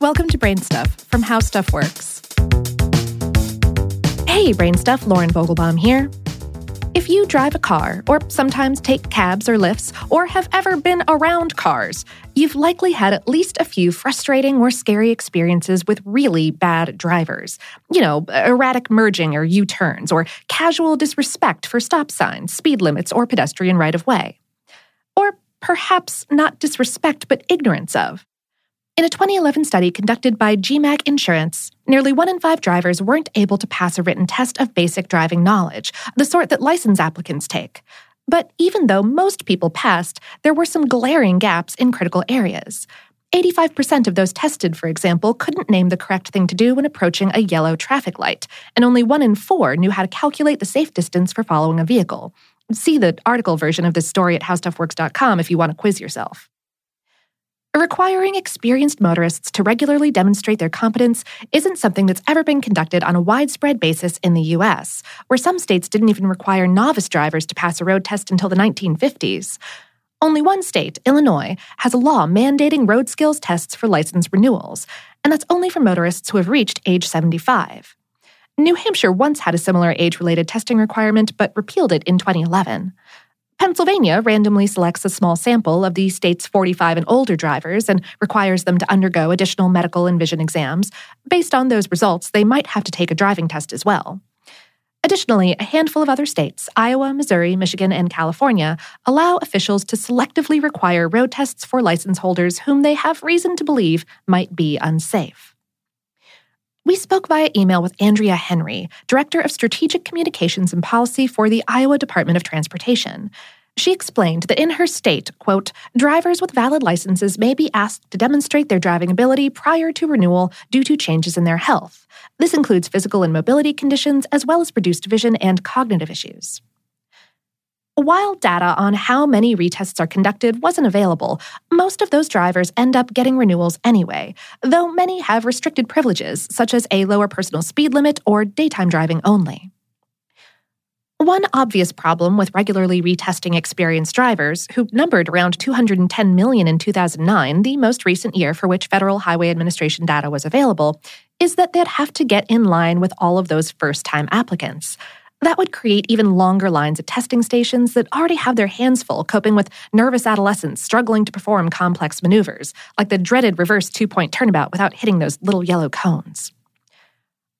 Welcome to Brain Stuff from How Stuff Works. Hey, Brain Stuff, Lauren Vogelbaum here. If you drive a car, or sometimes take cabs or Lyfts, or have ever been around cars, you've likely had at least a few frustrating or scary experiences with really bad drivers. You know, erratic merging or U turns, or casual disrespect for stop signs, speed limits, or pedestrian right of way. Or perhaps not disrespect, but ignorance of. In a 2011 study conducted by GMAC Insurance, nearly one in five drivers weren't able to pass a written test of basic driving knowledge, the sort that license applicants take. But even though most people passed, there were some glaring gaps in critical areas. 85% of those tested, for example, couldn't name the correct thing to do when approaching a yellow traffic light, and only one in four knew how to calculate the safe distance for following a vehicle. See the article version of this story at howstuffworks.com if you want to quiz yourself. Requiring experienced motorists to regularly demonstrate their competence isn't something that's ever been conducted on a widespread basis in the US, where some states didn't even require novice drivers to pass a road test until the 1950s. Only one state, Illinois, has a law mandating road skills tests for license renewals, and that's only for motorists who have reached age 75. New Hampshire once had a similar age related testing requirement, but repealed it in 2011. Pennsylvania randomly selects a small sample of the state's 45 and older drivers and requires them to undergo additional medical and vision exams. Based on those results, they might have to take a driving test as well. Additionally, a handful of other states, Iowa, Missouri, Michigan, and California, allow officials to selectively require road tests for license holders whom they have reason to believe might be unsafe. We spoke via email with Andrea Henry, Director of Strategic Communications and Policy for the Iowa Department of Transportation. She explained that in her state, quote, drivers with valid licenses may be asked to demonstrate their driving ability prior to renewal due to changes in their health. This includes physical and mobility conditions as well as reduced vision and cognitive issues. While data on how many retests are conducted wasn't available, most of those drivers end up getting renewals anyway, though many have restricted privileges, such as a lower personal speed limit or daytime driving only. One obvious problem with regularly retesting experienced drivers, who numbered around 210 million in 2009, the most recent year for which Federal Highway Administration data was available, is that they'd have to get in line with all of those first time applicants. That would create even longer lines at testing stations that already have their hands full coping with nervous adolescents struggling to perform complex maneuvers, like the dreaded reverse two point turnabout without hitting those little yellow cones.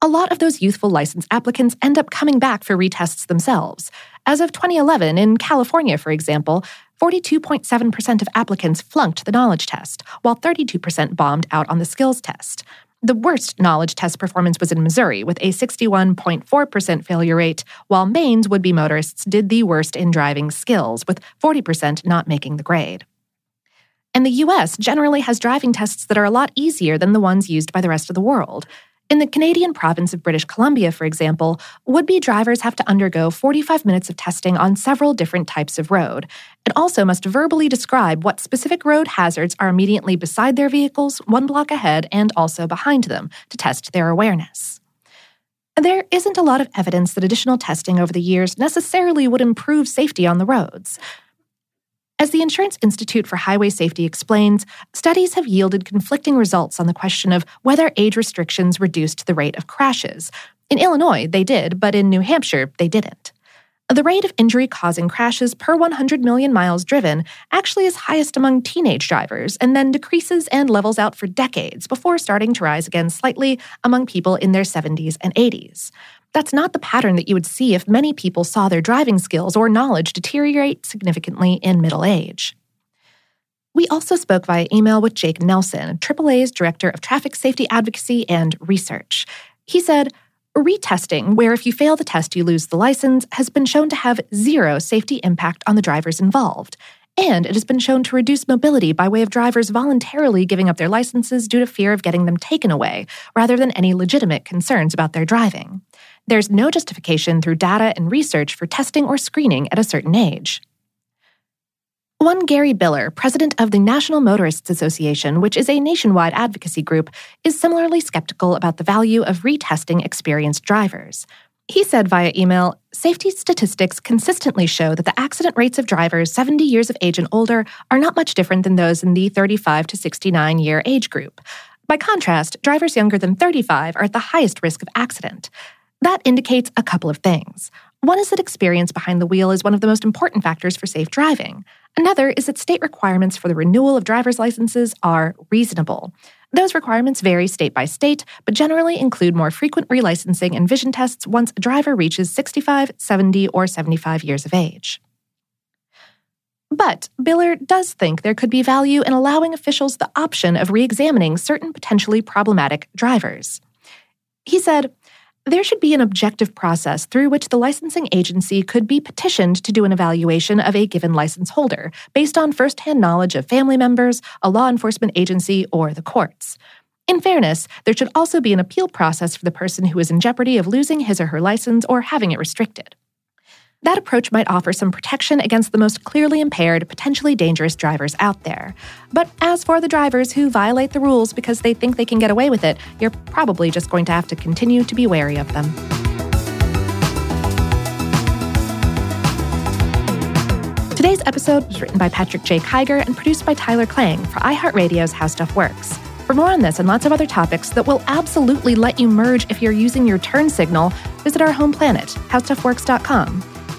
A lot of those youthful license applicants end up coming back for retests themselves. As of 2011, in California, for example, 42.7% of applicants flunked the knowledge test, while 32% bombed out on the skills test. The worst knowledge test performance was in Missouri, with a 61.4% failure rate, while Maine's would be motorists did the worst in driving skills, with 40% not making the grade. And the US generally has driving tests that are a lot easier than the ones used by the rest of the world. In the Canadian province of British Columbia, for example, would be drivers have to undergo 45 minutes of testing on several different types of road, and also must verbally describe what specific road hazards are immediately beside their vehicles, one block ahead, and also behind them to test their awareness. There isn't a lot of evidence that additional testing over the years necessarily would improve safety on the roads. As the Insurance Institute for Highway Safety explains, studies have yielded conflicting results on the question of whether age restrictions reduced the rate of crashes. In Illinois, they did, but in New Hampshire, they didn't. The rate of injury causing crashes per 100 million miles driven actually is highest among teenage drivers and then decreases and levels out for decades before starting to rise again slightly among people in their 70s and 80s. That's not the pattern that you would see if many people saw their driving skills or knowledge deteriorate significantly in middle age. We also spoke via email with Jake Nelson, AAA's Director of Traffic Safety Advocacy and Research. He said, Retesting, where if you fail the test you lose the license, has been shown to have zero safety impact on the drivers involved. And it has been shown to reduce mobility by way of drivers voluntarily giving up their licenses due to fear of getting them taken away, rather than any legitimate concerns about their driving. There's no justification through data and research for testing or screening at a certain age. One Gary Biller, president of the National Motorists Association, which is a nationwide advocacy group, is similarly skeptical about the value of retesting experienced drivers. He said via email Safety statistics consistently show that the accident rates of drivers 70 years of age and older are not much different than those in the 35 to 69 year age group. By contrast, drivers younger than 35 are at the highest risk of accident. That indicates a couple of things. One is that experience behind the wheel is one of the most important factors for safe driving. Another is that state requirements for the renewal of driver's licenses are reasonable. Those requirements vary state by state, but generally include more frequent relicensing and vision tests once a driver reaches 65, 70, or 75 years of age. But Biller does think there could be value in allowing officials the option of re examining certain potentially problematic drivers. He said, there should be an objective process through which the licensing agency could be petitioned to do an evaluation of a given license holder based on firsthand knowledge of family members, a law enforcement agency, or the courts. In fairness, there should also be an appeal process for the person who is in jeopardy of losing his or her license or having it restricted. That approach might offer some protection against the most clearly impaired, potentially dangerous drivers out there. But as for the drivers who violate the rules because they think they can get away with it, you're probably just going to have to continue to be wary of them. Today's episode was written by Patrick J. Kiger and produced by Tyler Klang for iHeartRadio's How Stuff Works. For more on this and lots of other topics that will absolutely let you merge if you're using your turn signal, visit our home planet, howstuffworks.com.